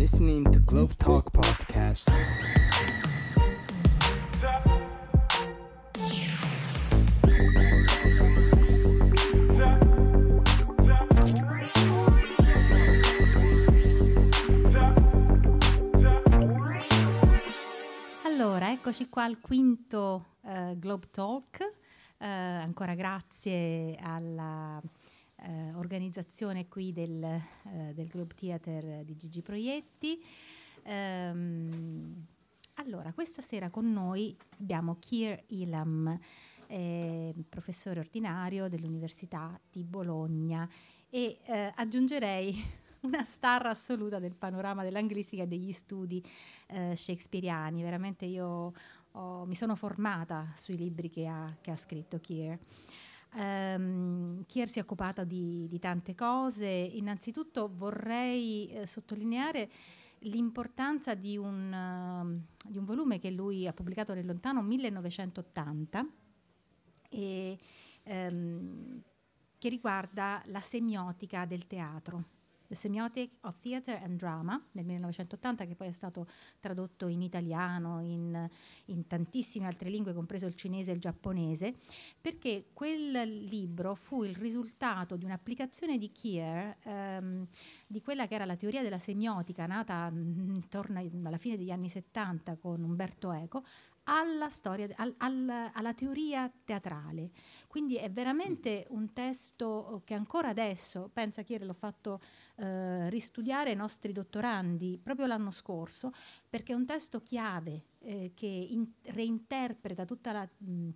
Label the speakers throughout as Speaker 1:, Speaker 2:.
Speaker 1: listening to Globe Talk Podcast.
Speaker 2: Allora, eccoci qua al quinto eh, Globe Talk. Eh, ancora grazie alla eh, organizzazione qui del, eh, del, Globe Theater di Gigi Proietti. Ehm, allora, questa sera con noi abbiamo Kier Ilam, eh, professore ordinario dell'Università di Bologna e eh, aggiungerei una star assoluta del panorama dell'anglistica e degli studi eh, shakespeariani. Veramente io ho, mi sono formata sui libri che ha, che ha scritto Kier. Um, Kier si è occupata di, di, tante cose. Innanzitutto vorrei eh, sottolineare l'importanza di un, uh, di un, volume che lui ha pubblicato nel lontano 1980 e, um, che riguarda la semiotica del teatro. The Semiotic of Theatre and Drama nel 1980, che poi è stato tradotto in italiano, in, in, tantissime altre lingue, compreso il cinese e il giapponese, perché quel libro fu il risultato di un'applicazione di Kier ehm, di quella che era la teoria della semiotica, nata intorno alla fine degli anni 70 con Umberto Eco, alla, storia, al, al, alla teoria teatrale. Quindi è veramente un testo che ancora adesso, pensa Chiere, l'ho fatto eh, ristudiare i nostri dottorandi proprio l'anno scorso, perché è un testo chiave eh, che in, reinterpreta tutta la, mh,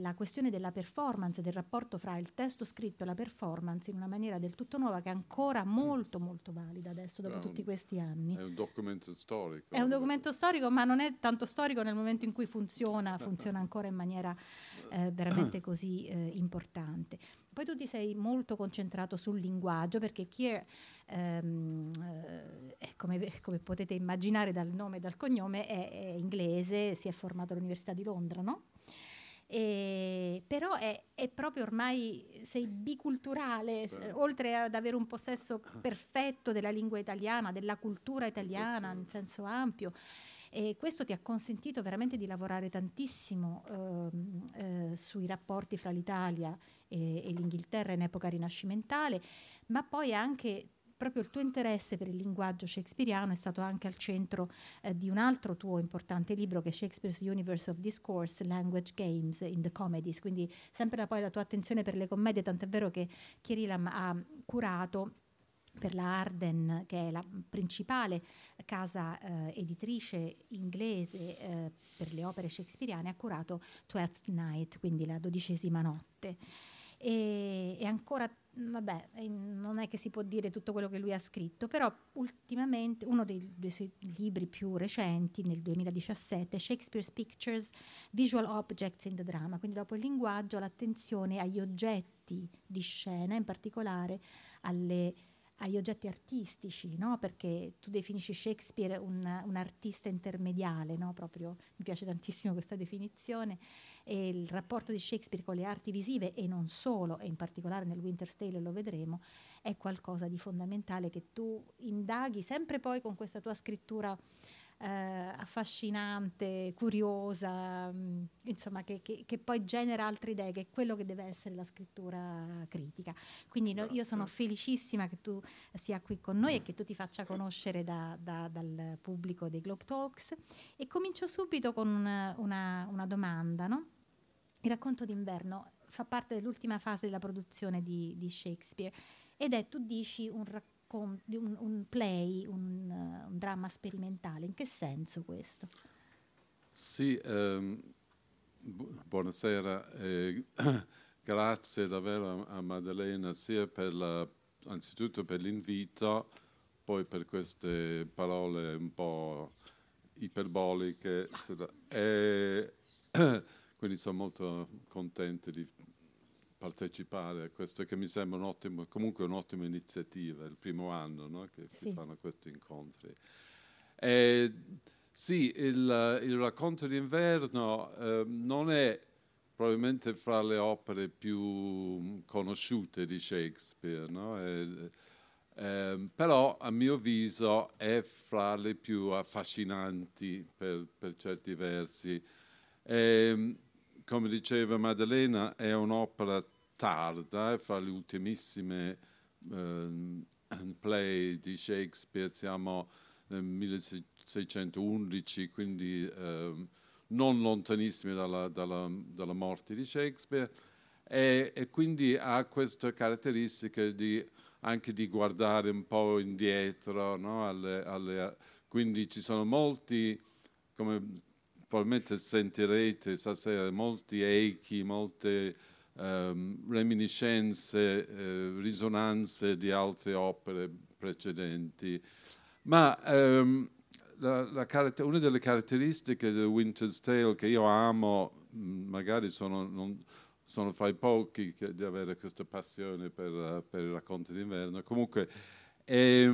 Speaker 2: la, questione della performance, del rapporto fra il testo scritto e la performance in una maniera del tutto nuova che è ancora molto molto valida adesso dopo
Speaker 3: Bravo.
Speaker 2: tutti questi anni.
Speaker 3: È un documento storico.
Speaker 2: È un documento storico, ma non è tanto storico nel momento in cui funziona, funziona ancora in maniera eh, veramente così eh, importante. Poi tu ti sei molto concentrato sul linguaggio perché Kier, ehm, eh, come, come, potete immaginare dal nome e dal cognome, è, è inglese, si è formato all'Università di Londra, no? E, però è, è, proprio ormai sei biculturale, s- oltre ad avere un possesso perfetto della lingua italiana, della cultura italiana in senso ampio. E questo ti ha consentito veramente di lavorare tantissimo eh, eh, sui rapporti fra l'Italia e, e l'Inghilterra in epoca rinascimentale, ma poi anche proprio il tuo interesse per il linguaggio shakespeariano è stato anche al centro eh, di un altro tuo importante libro che è Shakespeare's Universe of Discourse, Language Games in the Comedies, quindi sempre la, poi la tua attenzione per le commedie, tant'è vero che Kirilam ha curato per la Arden, che è la principale casa eh, editrice inglese eh, per le opere shakespeariane, ha curato Twelfth Night, quindi la dodicesima notte. E, e, ancora, vabbè, non è che si può dire tutto quello che lui ha scritto, però ultimamente uno dei, dei suoi libri più recenti, nel 2017, Shakespeare's Pictures, Visual Objects in the Drama, quindi dopo il linguaggio l'attenzione agli oggetti di scena, in particolare alle agli oggetti artistici, no? perché tu definisci Shakespeare un, un artista intermediale, no? Proprio, mi piace tantissimo questa definizione, e il rapporto di Shakespeare con le arti visive e non solo, e in particolare nel Winter's Tale lo vedremo, è qualcosa di fondamentale che tu indaghi sempre poi con questa tua scrittura eh, affascinante, curiosa, mh, mm, insomma, che, che, che, poi genera altre idee, che è quello che deve essere la scrittura critica. Quindi no, io sono felicissima che tu sia qui con noi e che tu ti faccia conoscere da, da, dal pubblico dei Globe Talks. E comincio subito con una, una, una domanda, no? Il racconto d'inverno fa parte dell'ultima fase della produzione di, di Shakespeare ed è, tu dici, un racconto con un, un play, un, uh, un, dramma sperimentale. In che senso questo?
Speaker 3: Sì, ehm, bu- buonasera. Eh, grazie davvero a, a Maddalena sia per la, anzitutto per l'invito, poi per queste parole un po' iperboliche. E, quindi sono molto contento di partecipare a questo che mi sembra un ottimo, comunque un'ottima iniziativa, il primo anno no? che sì. si fanno questi incontri. E, sì, il, il, racconto d'inverno eh, non è probabilmente fra le opere più conosciute di Shakespeare, no? è, eh, però a mio avviso è fra le più affascinanti per, per certi versi. E, ehm, come diceva Maddalena, è un'opera tarda, fra le ultimissime eh, play di Shakespeare, siamo nel 1611, quindi eh, non lontanissimi dalla, dalla, dalla, morte di Shakespeare, e, e quindi ha questa caratteristica di, anche di guardare un po' indietro, no? alle, alle, quindi ci sono molti, come probabilmente sentirete stasera, molti echi, molte um, reminiscenze, eh, risonanze di altre opere precedenti. Ma um, la, la una delle caratteristiche del Winter's Tale che io amo, mm, magari sono, non, sono fra i pochi che, di avere questa passione per, per i racconti d'inverno, comunque è,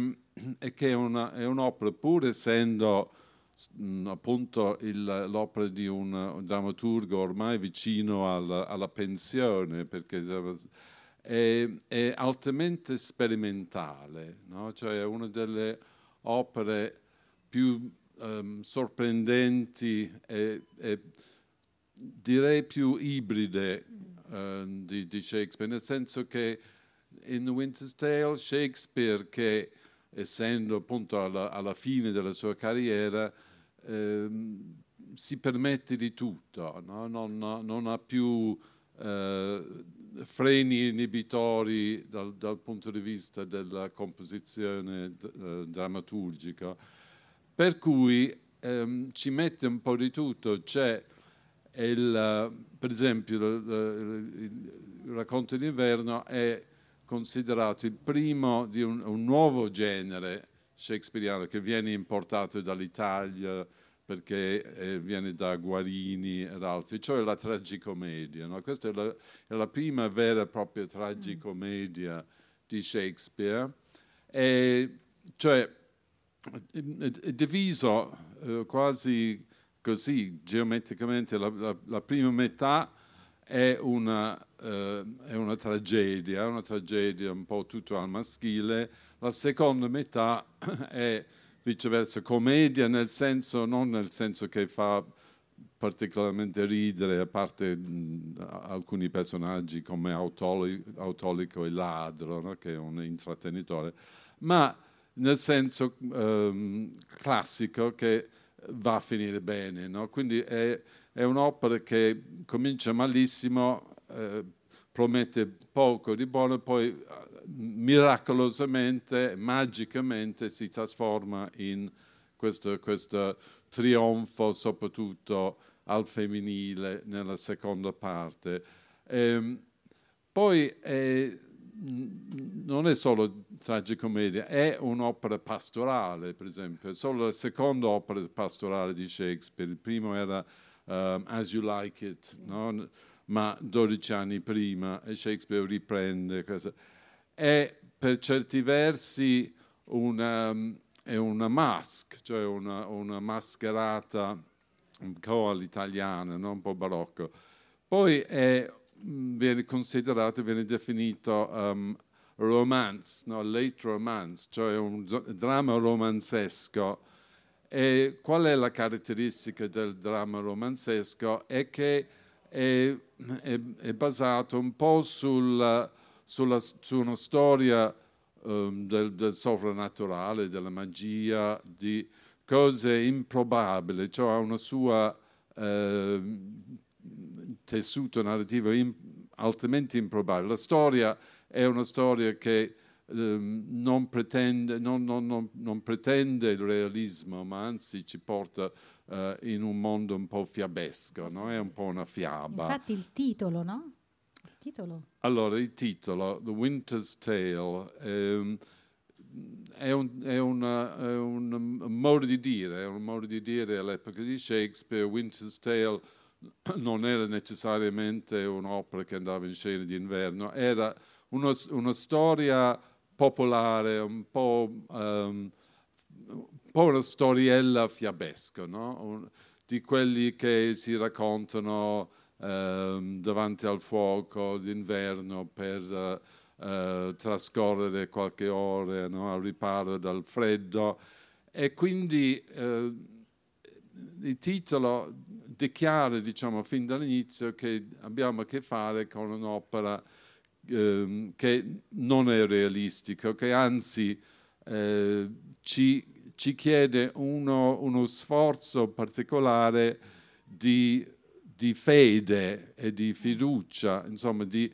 Speaker 3: è che è, una, è un'opera, pur essendo appunto il, l'opera di un, drammaturgo ormai vicino alla, alla pensione, perché è, è altamente sperimentale, no? cioè è una delle opere più um, sorprendenti e, e, direi più ibride uh, di, di, Shakespeare, nel senso che in The Winter's Tale Shakespeare, che essendo appunto alla, alla fine della sua carriera, si permette di tutto, no? non, non, ha più eh, freni inibitori dal, dal, punto di vista della composizione eh, drammaturgica, per cui ehm, ci mette un po' di tutto. C'è il, per esempio il, il, il racconto d'inverno è considerato il primo di un, un nuovo genere shakespeariano che viene importato dall'Italia perché eh, viene da Guarini ed altri, cioè la tragicomedia. No? Questa è la, è la, prima vera e propria tragicomedia mm. di Shakespeare, e, cioè è, è diviso eh, quasi così geometricamente, la, la, la prima metà è una, eh, è una tragedia, una tragedia un po' tutto al maschile, la seconda metà è viceversa commedia nel senso, non nel senso che fa particolarmente ridere, a parte mh, alcuni personaggi come Autolico, Autolico e Ladro, no? che è un intrattenitore, ma nel senso um, classico che va a finire bene. No? Quindi è, è, un'opera che comincia malissimo, eh, promette poco di buono, poi miracolosamente, magicamente si trasforma in questo, questo trionfo soprattutto al femminile nella seconda parte. Ehm, poi è, non è solo tragicommedia, è un'opera pastorale, per esempio, è solo la seconda opera pastorale di Shakespeare, il primo era um, As You Like It, no? ma 12 anni prima, e Shakespeare riprende questo è per certi versi una, è una mask, cioè una, una mascherata un po' all'italiana, no? un po' barocco. Poi è, viene considerato, viene definito um, romance, no? late romance, cioè un dramma romanzesco. E qual è la caratteristica del dramma romanzesco? È che è, è, è basato un po' sul sulla, su una storia um, del, del, sovrannaturale, della magia, di cose improbabili, cioè ha una sua eh, tessuto narrativo in, altamente improbabile. La storia è una storia che um, non, pretende, non, non, non, pretende, il realismo, ma anzi ci porta uh, in un mondo un po' fiabesco, no? è un po' una fiaba.
Speaker 2: Infatti il titolo, no? Titolo?
Speaker 3: Allora, il titolo, The Winter's Tale, ehm, è, un, è, una, è, un, modo di dire, è un modo di dire all'epoca di Shakespeare. Winter's Tale non era necessariamente un'opera che andava in scena d'inverno, era uno, una storia popolare, un po', um, un po', una storiella fiabesca, no? un, di quelli che si raccontano davanti al fuoco d'inverno per eh, trascorrere qualche ora no, al riparo dal freddo. E quindi eh, il titolo dichiara diciamo fin dall'inizio che abbiamo a che fare con un'opera eh, che non è realistica, che anzi eh, ci, ci, chiede uno, uno, sforzo particolare di, di, fede e di fiducia, insomma di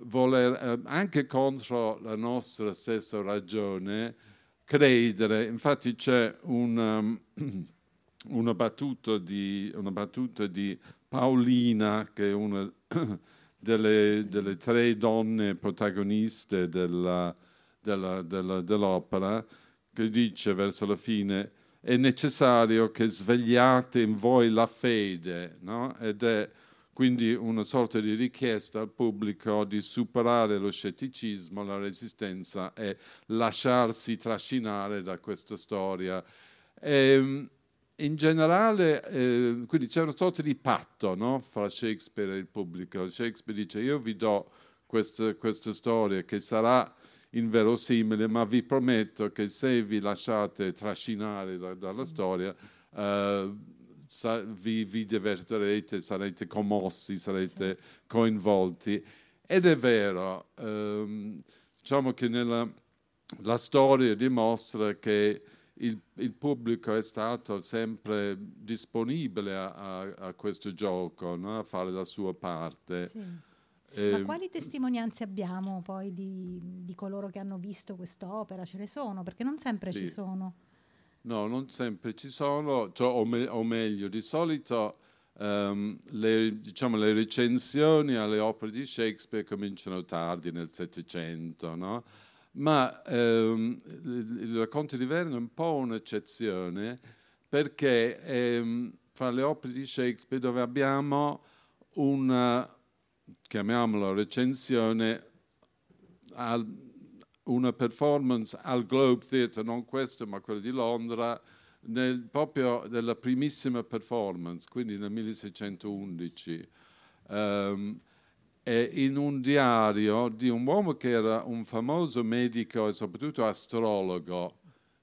Speaker 3: voler eh, anche contro la nostra stessa ragione credere. Infatti c'è un, um, una, battuta di, una, battuta di, Paolina, che è una delle, delle tre donne protagoniste della, della, della, dell'opera, che dice verso la fine è necessario che svegliate in voi la fede, no? ed è quindi una sorta di richiesta al pubblico di superare lo scetticismo, la resistenza e lasciarsi trascinare da questa storia. E, ehm, in generale, eh, quindi c'è una sorta di patto no? fra Shakespeare e il pubblico. Shakespeare dice io vi do questa, questa storia che sarà inverosimile, ma vi prometto che se vi lasciate trascinare da, dalla storia, eh, sa, vi, vi, divertirete, sarete commossi, sarete coinvolti. Ed è vero, ehm, diciamo che nella, la storia dimostra che il, il, pubblico è stato sempre disponibile a, a, a questo gioco, no? a fare la sua parte.
Speaker 2: Sì. Eh, Ma quali testimonianze abbiamo poi di, di, coloro che hanno visto quest'opera? Ce ne sono? Perché non sempre sì. ci sono.
Speaker 3: No, non sempre ci sono, cioè, o, me, o, meglio, di solito um, le, diciamo, le, recensioni alle opere di Shakespeare cominciano tardi nel Settecento, no? ma um, il, il racconto di Verno è un po' un'eccezione perché è um, fra le opere di Shakespeare dove abbiamo una, chiamiamola recensione, una performance al Globe Theatre, non questo ma quello di Londra, nel, proprio della primissima performance, quindi nel 1611, um, e in un diario di un uomo che era un famoso medico e soprattutto astrologo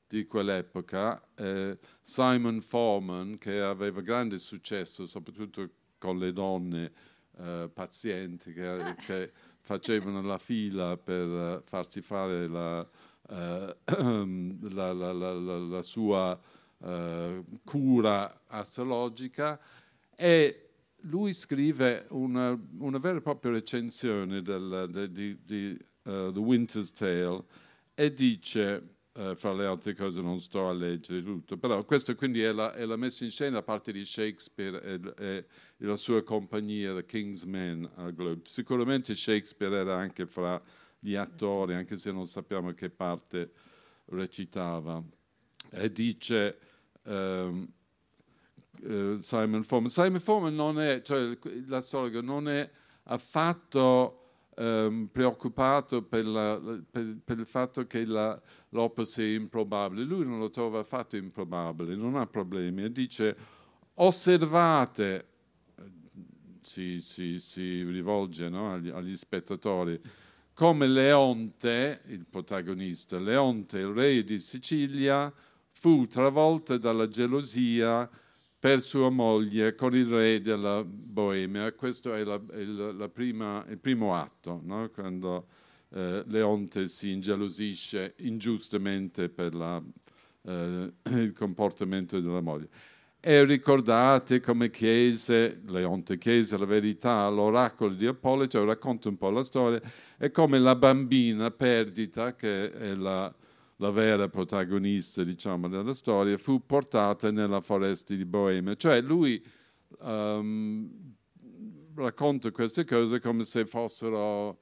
Speaker 3: di quell'epoca, eh, Simon Foreman, che aveva grande successo soprattutto con le donne eh, pazienti che, che facevano la fila per uh, farsi fare la, uh, la, la, la sua uh, cura astrologica. E lui scrive una, una vera e propria recensione del, de, di, di The Winter's Tale e dice Uh, fra le altre cose non sto a leggere tutto, però questa quindi è la, è la messa in scena da parte di Shakespeare e, e, la sua compagnia, The King's Men al Globe. Sicuramente Shakespeare era anche fra gli attori, anche se non sappiamo che parte recitava. E dice um, Simon Foreman, Simon Foreman non è, cioè la non è affatto um, preoccupato per, la, per, per, il fatto che la, l'opera sia improbabile. Lui non lo trova affatto improbabile, non ha problemi e dice osservate, si, si, si rivolge no, agli, agli spettatori, come Leonte, il protagonista, Leonte, il re di Sicilia, fu travolto dalla gelosia per sua moglie con il re della Boemia. Questo è, la, il, la prima, il primo atto, no? quando eh, Leonte si ingelosisce ingiustamente per la, eh, il comportamento della moglie. E ricordate come chiese, Leonte chiese la verità all'oracolo di Appolito, racconta un po' la storia, e come la bambina perdita, che è la la vera protagonista diciamo, della storia, fu portata nella foresta di Boemia. Cioè lui um, racconta queste cose come se fossero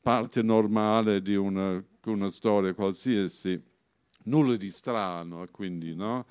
Speaker 3: parte normale di una, una storia qualsiasi, nulla di strano, quindi, no?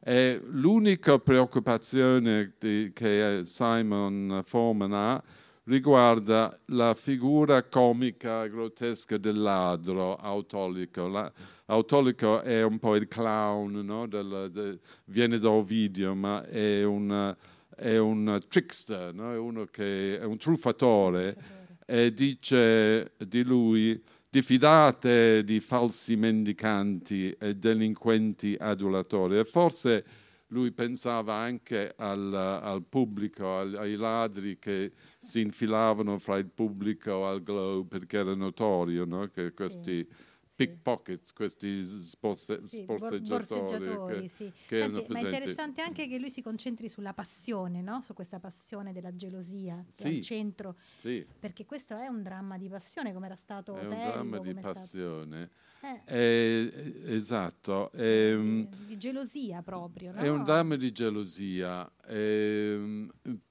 Speaker 3: E l'unica preoccupazione di, che Simon Foreman ha riguarda la figura comica grottesca del ladro Autolico. La, Autolico è un po' il clown, no? del, de, viene da Ovidio, ma è un, è un trickster, no? è, uno che, è un truffatore. e dice di lui diffidate di falsi mendicanti e delinquenti adulatori. E forse lui pensava anche al, al pubblico, al, ai ladri che si infilavano fra il pubblico al globe perché era notorio no? che questi sì pickpockets, questi sporse,
Speaker 2: sì,
Speaker 3: borseggiatori.
Speaker 2: Che, sì. che Senti, ma è interessante anche che lui si concentri sulla passione, no? su questa passione della gelosia, che è al centro,
Speaker 3: sì.
Speaker 2: perché questo è un dramma di passione, come era stato
Speaker 3: È
Speaker 2: Otello,
Speaker 3: un dramma di passione.
Speaker 2: Eh.
Speaker 3: È, esatto. È,
Speaker 2: di, gelosia proprio. No?
Speaker 3: È un dramma di gelosia. È,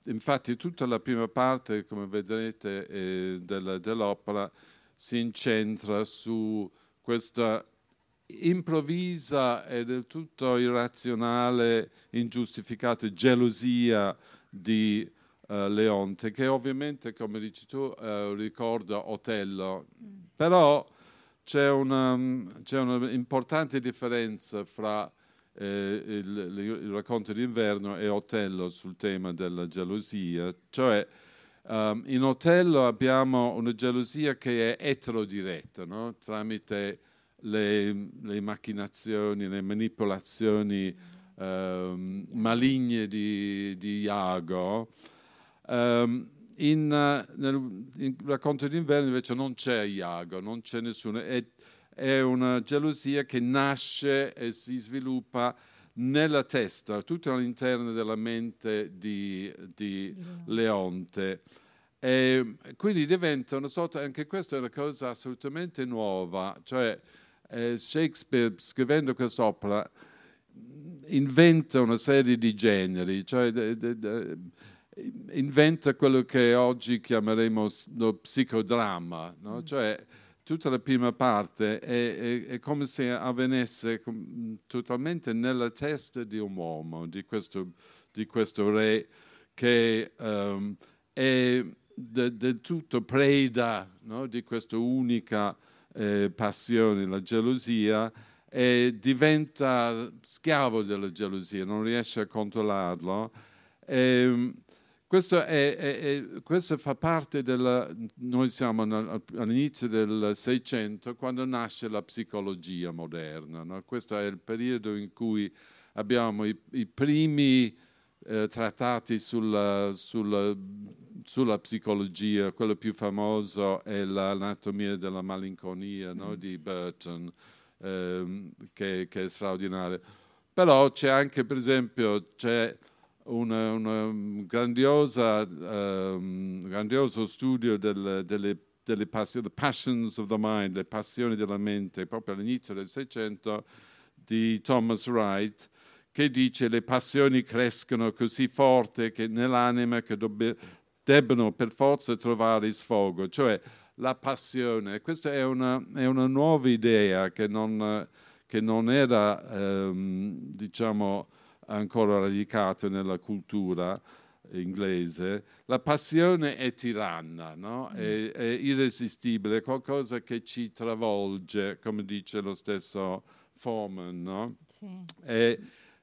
Speaker 3: infatti tutta la prima parte, come vedrete, eh, della, dell'opera si incentra su questa improvvisa e del tutto irrazionale, ingiustificata gelosia di uh, Leonte, che ovviamente, come dici tu, uh, ricorda Otello, mm. però c'è una, c'è un'importante differenza fra eh, il, il, racconto d'inverno e Otello sul tema della gelosia, cioè Um, in Otello abbiamo una gelosia che è eterodiretta, no? tramite le, le, macchinazioni, le manipolazioni um, maligne di, di Iago. Um, in, uh, nel in racconto d'inverno invece non c'è Iago, non c'è nessuno, è, è una gelosia che nasce e si sviluppa nella testa, tutto all'interno della mente di, di Leonte. E quindi diventa una sorta, anche questa è una cosa assolutamente nuova, cioè eh, Shakespeare scrivendo quest'opera inventa una serie di generi, cioè de, de, de, inventa quello che oggi chiameremo lo psicodramma, no? Mm. cioè tutta la prima parte è, è, è come se avvenisse totalmente nella testa di un uomo, di questo, di questo re che um, è del tutto preda no, di questa unica eh, passione, la gelosia, e diventa schiavo della gelosia, non riesce a controllarlo. E, ehm, questo, è, è, è, questo, fa parte della... Noi siamo all'inizio del Seicento, quando nasce la psicologia moderna. No? Questo è il periodo in cui abbiamo i, i primi eh, trattati sulla, sulla, sulla, psicologia. Quello più famoso è l'anatomia della malinconia no? Mm. di Burton, ehm, che, che, è straordinario. Però c'è anche, per esempio, c'è una, una grandiosa, um, grandioso studio del, delle, delle passioni, passions of the mind, le passioni della mente, proprio all'inizio del Seicento, di Thomas Wright, che dice le passioni crescono così forte che nell'anima che dobbe, debbono per forza trovare sfogo, cioè la passione. Questa è una, è una nuova idea che non, che non era, ehm, diciamo, ancora radicata nella cultura inglese, la passione è tiranna, no? mm. è, è, irresistibile, è qualcosa che ci travolge, come dice lo stesso Forman. No? Sì. E,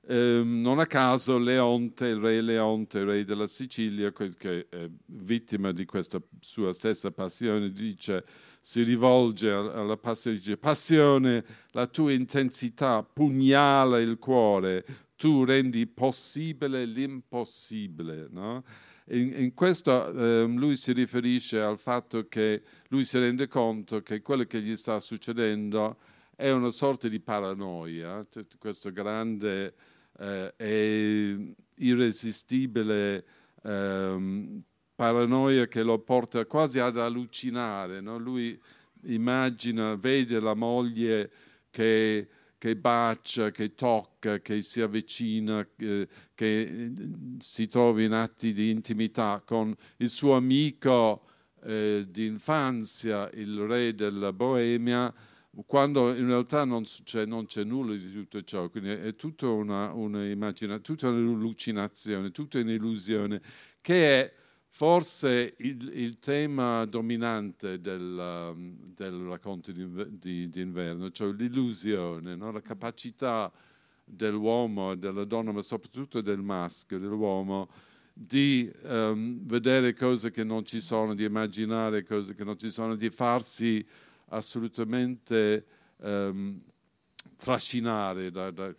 Speaker 3: ehm, non a caso Leonte, il re Leonte, il re della Sicilia, che è vittima di questa sua stessa passione, dice si rivolge alla passione, dice passione, la tua intensità pugnala il cuore, tu rendi possibile l'impossibile. No? In, in, questo eh, lui si riferisce al fatto che lui si rende conto che quello che gli sta succedendo è una sorta di paranoia, questo grande eh, e irresistibile eh, paranoia che lo porta quasi ad allucinare. No? Lui immagina, vede la moglie che che bacia, che tocca, che si avvicina, eh, che eh, si trova in atti di intimità con il suo amico eh, di infanzia, il re della Boemia, quando in realtà non c'è, non c'è nulla di tutto ciò, quindi è tutta una, una tutta un'allucinazione, tutta un'illusione, che è Forse il, il, tema dominante del, um, del racconto di, inverno, cioè l'illusione, no? la capacità dell'uomo e della donna, ma soprattutto del maschio, dell'uomo, di ehm, vedere cose che non ci sono, di immaginare cose che non ci sono, di farsi assolutamente ehm, trascinare. Da, da,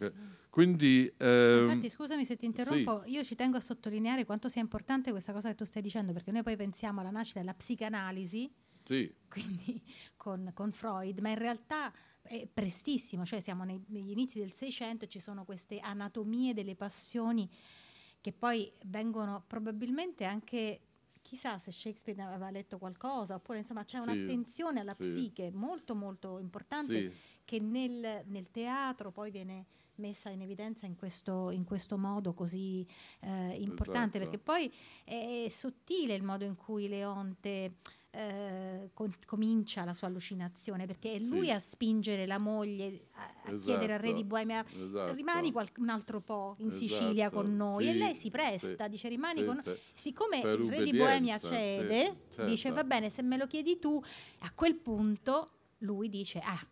Speaker 3: quindi, ehm,
Speaker 2: Infatti, scusami se ti interrompo, sì. io ci tengo a sottolineare quanto sia importante questa cosa che tu stai dicendo, perché noi poi pensiamo alla nascita della psicanalisi,
Speaker 3: sì.
Speaker 2: quindi con, con Freud, ma in realtà è prestissimo, cioè siamo nei, negli inizi del Seicento e ci sono queste anatomie delle passioni che poi vengono probabilmente anche chissà se Shakespeare aveva letto qualcosa, oppure insomma c'è sì, un'attenzione alla sì. psiche molto molto importante sì. che nel, nel, teatro poi viene messa in evidenza in questo, in questo modo così eh, importante, esatto. perché poi è sottile il modo in cui Leonte eh, con, comincia la sua allucinazione perché è lui sì. a spingere la moglie a, a esatto. chiedere al re di Boemia esatto. rimani qual- un altro po' in esatto. Sicilia con noi sì. e lei si presta, sì. dice rimani con noi siccome per il re di Boemia cede certo. dice va bene se me lo chiedi tu a quel punto lui dice ah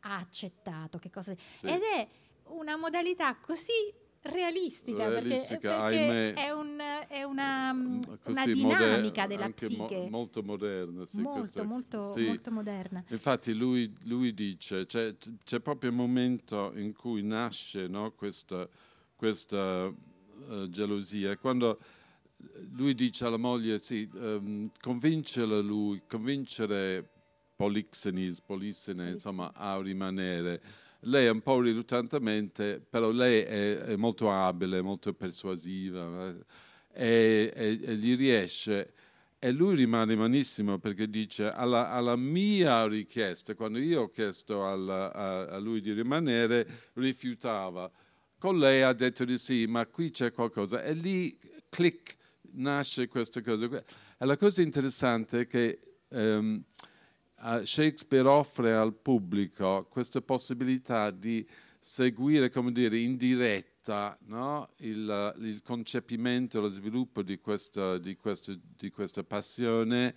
Speaker 2: ha accettato che cosa ed è una modalità così realistica,
Speaker 3: realistica
Speaker 2: perché, perché è, un, è, una, una dinamica moder- della psiche.
Speaker 3: Mo- molto moderna. Sì,
Speaker 2: molto, molto,
Speaker 3: sì.
Speaker 2: molto, moderna.
Speaker 3: Infatti lui, lui dice, c'è, c'è, proprio il momento in cui nasce no, questa, questa uh, gelosia. Quando lui dice alla moglie, sì, um, convincere lui, convincere Polixenes, Polissene, insomma, a rimanere lei è un po' riluttantemente, però lei è, è molto abile, molto persuasiva eh, e, e, e, gli riesce. E lui rimane malissimo perché dice alla, alla mia richiesta, quando io ho chiesto alla, a, a lui di rimanere, rifiutava. Con lei ha detto di sì, ma qui c'è qualcosa. E lì, clic, nasce questa cosa. E la cosa interessante è che... Um, Shakespeare offre al pubblico questa possibilità di seguire, come dire, in diretta no? il, il, concepimento, lo sviluppo di questa, di questa, di questa passione,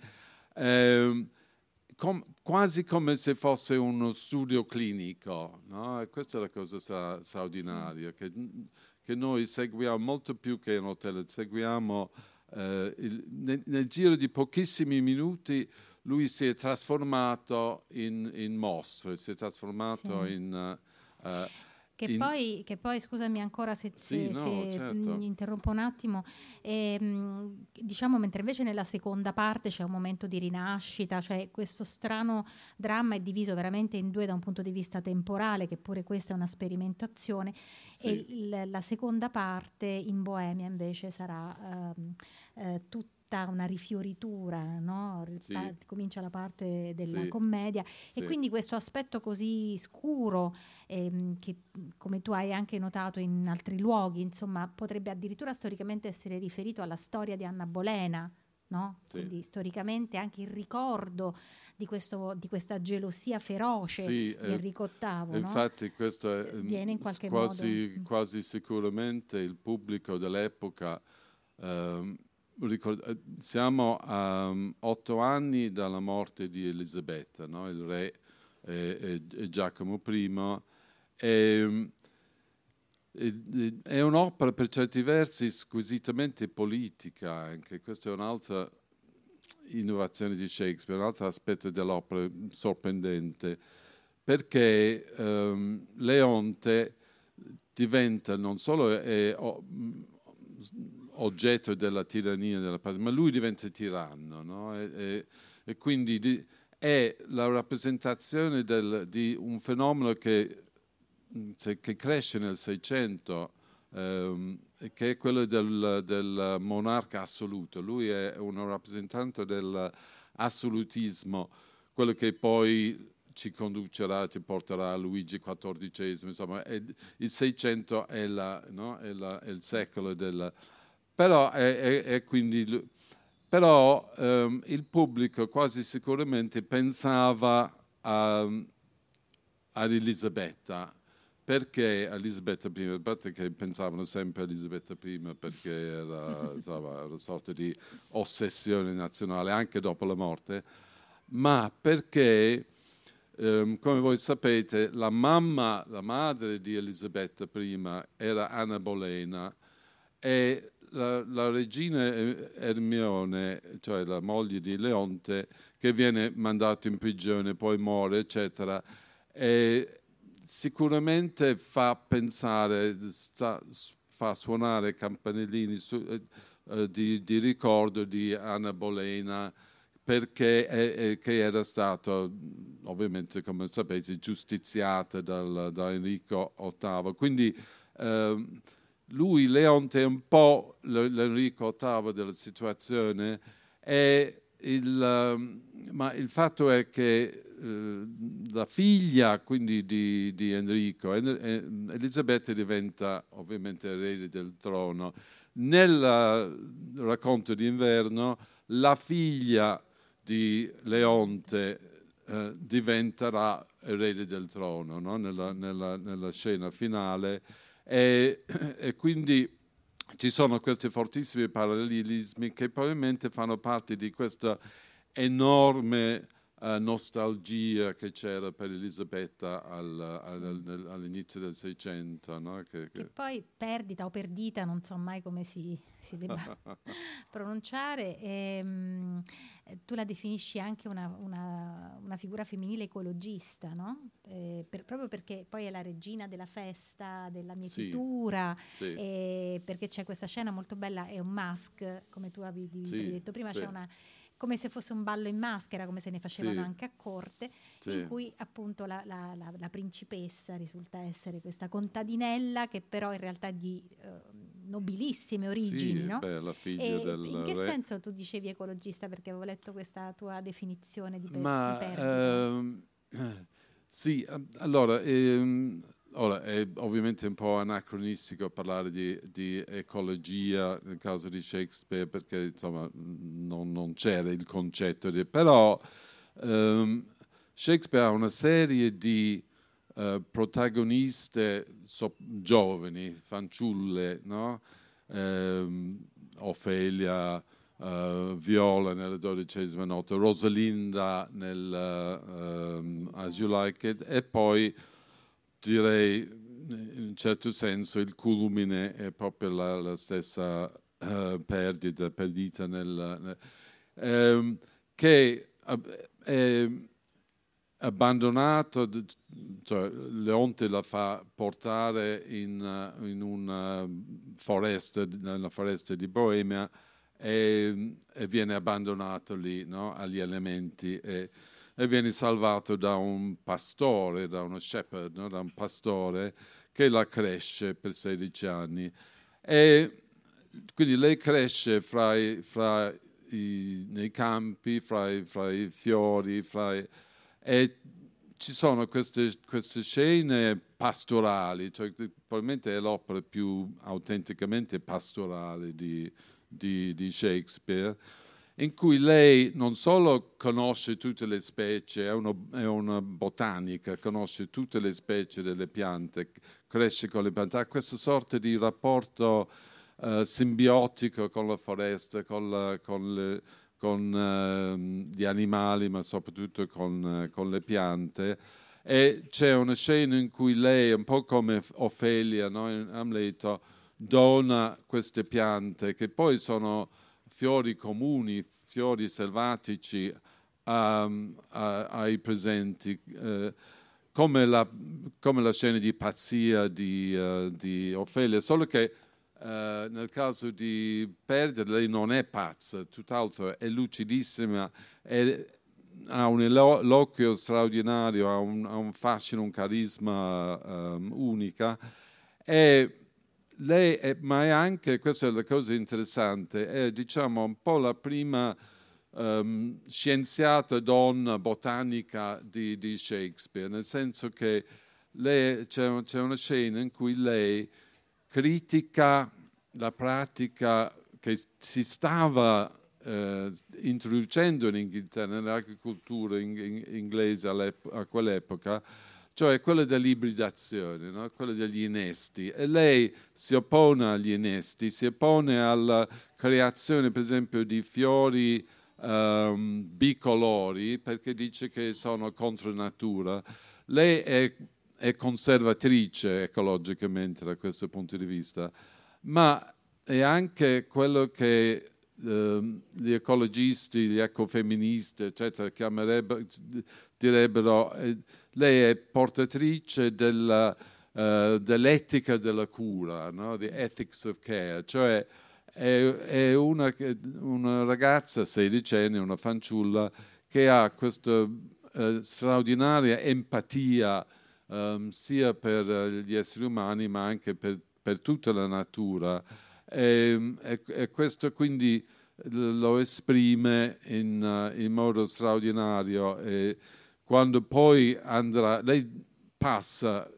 Speaker 3: eh, com, quasi come se fosse uno studio clinico. No? E questa è la cosa straordinaria, che, che, noi seguiamo molto più che in hotel, seguiamo eh, il, nel, nel giro di pochissimi minuti lui si è trasformato in, in mostro, si è trasformato sì. in... Uh,
Speaker 2: che,
Speaker 3: in...
Speaker 2: Poi, che, poi, scusami ancora se, sì, se, no, se certo. interrompo un attimo, ehm, diciamo mentre invece nella seconda parte c'è un momento di rinascita, cioè questo strano dramma è diviso veramente in due da un punto di vista temporale, che pure questa è una sperimentazione, sì. e il, la seconda parte in Boemia invece sarà ehm, eh, tutta tutta una rifioritura, no? sì. comincia la parte della sì. commedia sì. e quindi questo aspetto così scuro ehm, che come tu hai anche notato in altri luoghi, insomma, potrebbe addirittura storicamente essere riferito alla storia di Anna Bolena. No? Quindi storicamente anche il ricordo di, questo, di questa gelosia feroce di Enrico VIII.
Speaker 3: Infatti no? questo è
Speaker 2: Viene in qualche
Speaker 3: quasi,
Speaker 2: modo.
Speaker 3: quasi sicuramente il pubblico dell'epoca ehm, eh, siamo a um, otto anni dalla morte di Elisabetta, no? il re e, e, e Giacomo I. E, è un'opera per certi versi squisitamente politica, anche questa è un'altra innovazione di Shakespeare, un altro aspetto dell'opera sorprendente, perché um, Leonte diventa non solo è, oh, oggetto della tirannia della patria, ma lui diventa tiranno no? e, e, e, quindi di, è la rappresentazione del, di un fenomeno che, che cresce nel Seicento, ehm, che è quello del, del, monarca assoluto. Lui è un rappresentante dell'assolutismo, quello che poi ci conducerà, ci porterà a Luigi XIV, insomma, è, il Seicento è, la, no? è, la, è il secolo del però, è, è, è quindi, però ehm, il pubblico quasi sicuramente pensava a, ad Elisabetta. Perché Elisabetta I? A parte che pensavano sempre a Elisabetta I perché era insomma, una sorta di ossessione nazionale anche dopo la morte, ma perché, ehm, come voi sapete, la mamma, la madre di Elisabetta I era Anna Bolena e la, la regina Ermione, cioè la moglie di Leonte, che viene mandato in prigione, poi muore, eccetera, sicuramente fa pensare, sta, fa suonare campanellini su, eh, eh, di, di, ricordo di Anna Bolena, perché è, che era stata, ovviamente, come sapete, giustiziata dal, da Enrico VIII. Quindi eh, lui, Leonte, è un po' l'Enrico VIII della situazione, il, ehm, ma il fatto è che eh, la figlia quindi di, di Enrico, Elisabetta diventa ovviamente erede del trono. Nel eh, racconto d'inverno la figlia di Leonte eh, diventerà erede del trono no? nella, nella, nella scena finale e, e quindi ci sono questi fortissimi parallelismi che probabilmente fanno parte di questa enorme uh, nostalgia che c'era per Elisabetta al, al, all'inizio del Seicento. No?
Speaker 2: Che, che... che, poi perdita o perdita, non so mai come si, si debba pronunciare. E, um, tu la definisci anche una, una, una figura femminile ecologista, no? eh, per, proprio perché poi è la regina della festa, della mietitura, sì, sì. perché c'è questa scena molto bella, è un mask, come tu avevi sì, detto prima, c'è una come se fosse un ballo in maschera, come se ne facevano sì. anche a corte, sì. in cui appunto la, la, la, la, principessa risulta essere questa contadinella che però in realtà è di uh, nobilissime origini.
Speaker 3: Sì,
Speaker 2: no?
Speaker 3: beh, la figlia e del
Speaker 2: in che
Speaker 3: re.
Speaker 2: senso tu dicevi ecologista? Perché avevo letto questa tua definizione di, per,
Speaker 3: Ma,
Speaker 2: di
Speaker 3: perdita. Ehm, sì, allora... Ehm, Ora, è ovviamente un po' anacronistico parlare di, di, ecologia nel caso di Shakespeare perché insomma, non, non c'era il concetto di... però um, Shakespeare ha una serie di uh, protagoniste so, giovani, fanciulle, no? um, Ofelia, uh, Viola nella dodicesima notte, Rosalinda nel uh, um, As You Like It e poi direi in un certo senso il culmine è proprio la, la stessa uh, perdita, perdita nel, nel ehm, che è abbandonato, cioè Leonte la fa portare in, in una foresta, nella foresta di Boemia e, e viene abbandonato lì no, agli elementi. E, e viene salvato da un pastore, da uno shepherd, no? da un pastore che la cresce per 16 anni. E quindi lei cresce fra i, fra i, nei campi, fra i, fra i fiori, i, e ci sono queste, queste scene pastorali, cioè, probabilmente è l'opera più autenticamente pastorale di, di, di Shakespeare in cui lei non solo conosce tutte le specie, è, uno, è, una botanica, conosce tutte le specie delle piante, cresce con le piante, ha questa sorta di rapporto uh, simbiotico con la foresta, con, la, con, le, con uh, gli animali, ma soprattutto con, uh, con, le piante. E c'è una scena in cui lei, un po' come Ofelia no, in Amleto, dona queste piante che poi sono fiori comuni, fiori selvatici um, a, ai presenti, uh, come, la, come, la, scena di pazzia di, uh, di Ofelia, solo che uh, nel caso di perdere lei non è pazza, tutt'altro è lucidissima, è, ha un eloquio straordinario, ha un, ha un fascino, un carisma um, unica. E, lei è, ma è anche, questa è la cosa interessante, è diciamo un po' la prima um, scienziata donna botanica di, di, Shakespeare, nel senso che lei, c'è, c'è una scena in cui lei critica la pratica che si stava eh, introducendo in Inghilterra, nell'agricoltura in, in, inglese a quell'epoca, cioè quella dell'ibridazione, no? quella degli innesti. E lei si oppone agli innesti, si oppone alla creazione, per esempio, di fiori um, bicolori perché dice che sono contro natura. Lei è, è conservatrice ecologicamente da questo punto di vista, ma è anche quello che ehm, gli ecologisti, gli ecofemministi, eccetera, chiamerebbero, direbbero, eh, lei è portatrice della, eh, dell'etica della cura, no? the ethics of care, cioè è, è una, una, ragazza sedicenne, una fanciulla, che ha questa eh, straordinaria empatia um, sia per gli esseri umani ma anche per, per tutta la natura e, e, e, questo quindi lo esprime in, uh, in modo straordinario e quando poi andrà, lei passa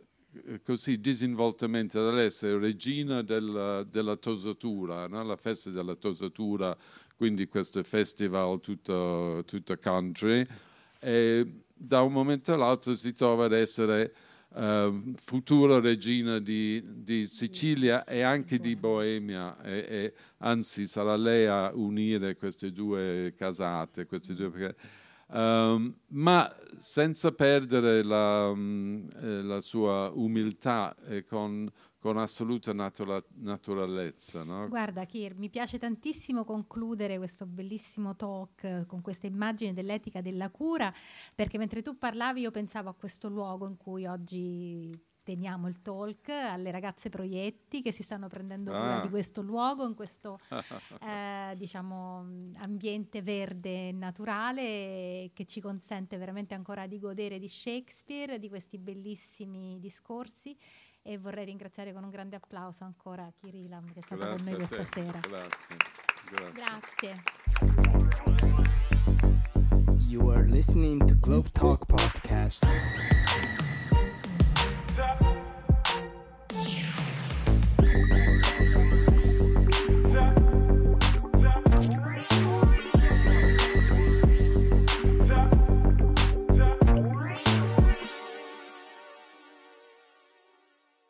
Speaker 3: eh, così disinvoltamente dall'essere regina del, della tosatura, no? la festa della tosatura, quindi questo festival tutto, tutto country, e da un momento all'altro si trova ad essere uh, futura regina di, di, Sicilia e anche di Boemia, e, e, anzi sarà lei a unire queste due casate, queste due, um, ma senza perdere la, um, la sua umiltà e con con assoluta natura- naturalezza. No?
Speaker 2: Guarda, Kir, mi piace tantissimo concludere questo bellissimo talk con questa immagine dell'etica della cura, perché mentre tu parlavi io pensavo a questo luogo in cui oggi teniamo il talk alle ragazze proietti che si stanno prendendo cura di questo luogo, in questo eh, diciamo, ambiente verde e naturale che ci consente veramente ancora di godere di Shakespeare, di questi bellissimi discorsi e vorrei ringraziare con un grande applauso ancora Kirilam che è stato
Speaker 3: Grazie
Speaker 2: con me questa sera.
Speaker 3: Grazie.
Speaker 2: Grazie.
Speaker 1: You are listening to Globe Talk Podcast.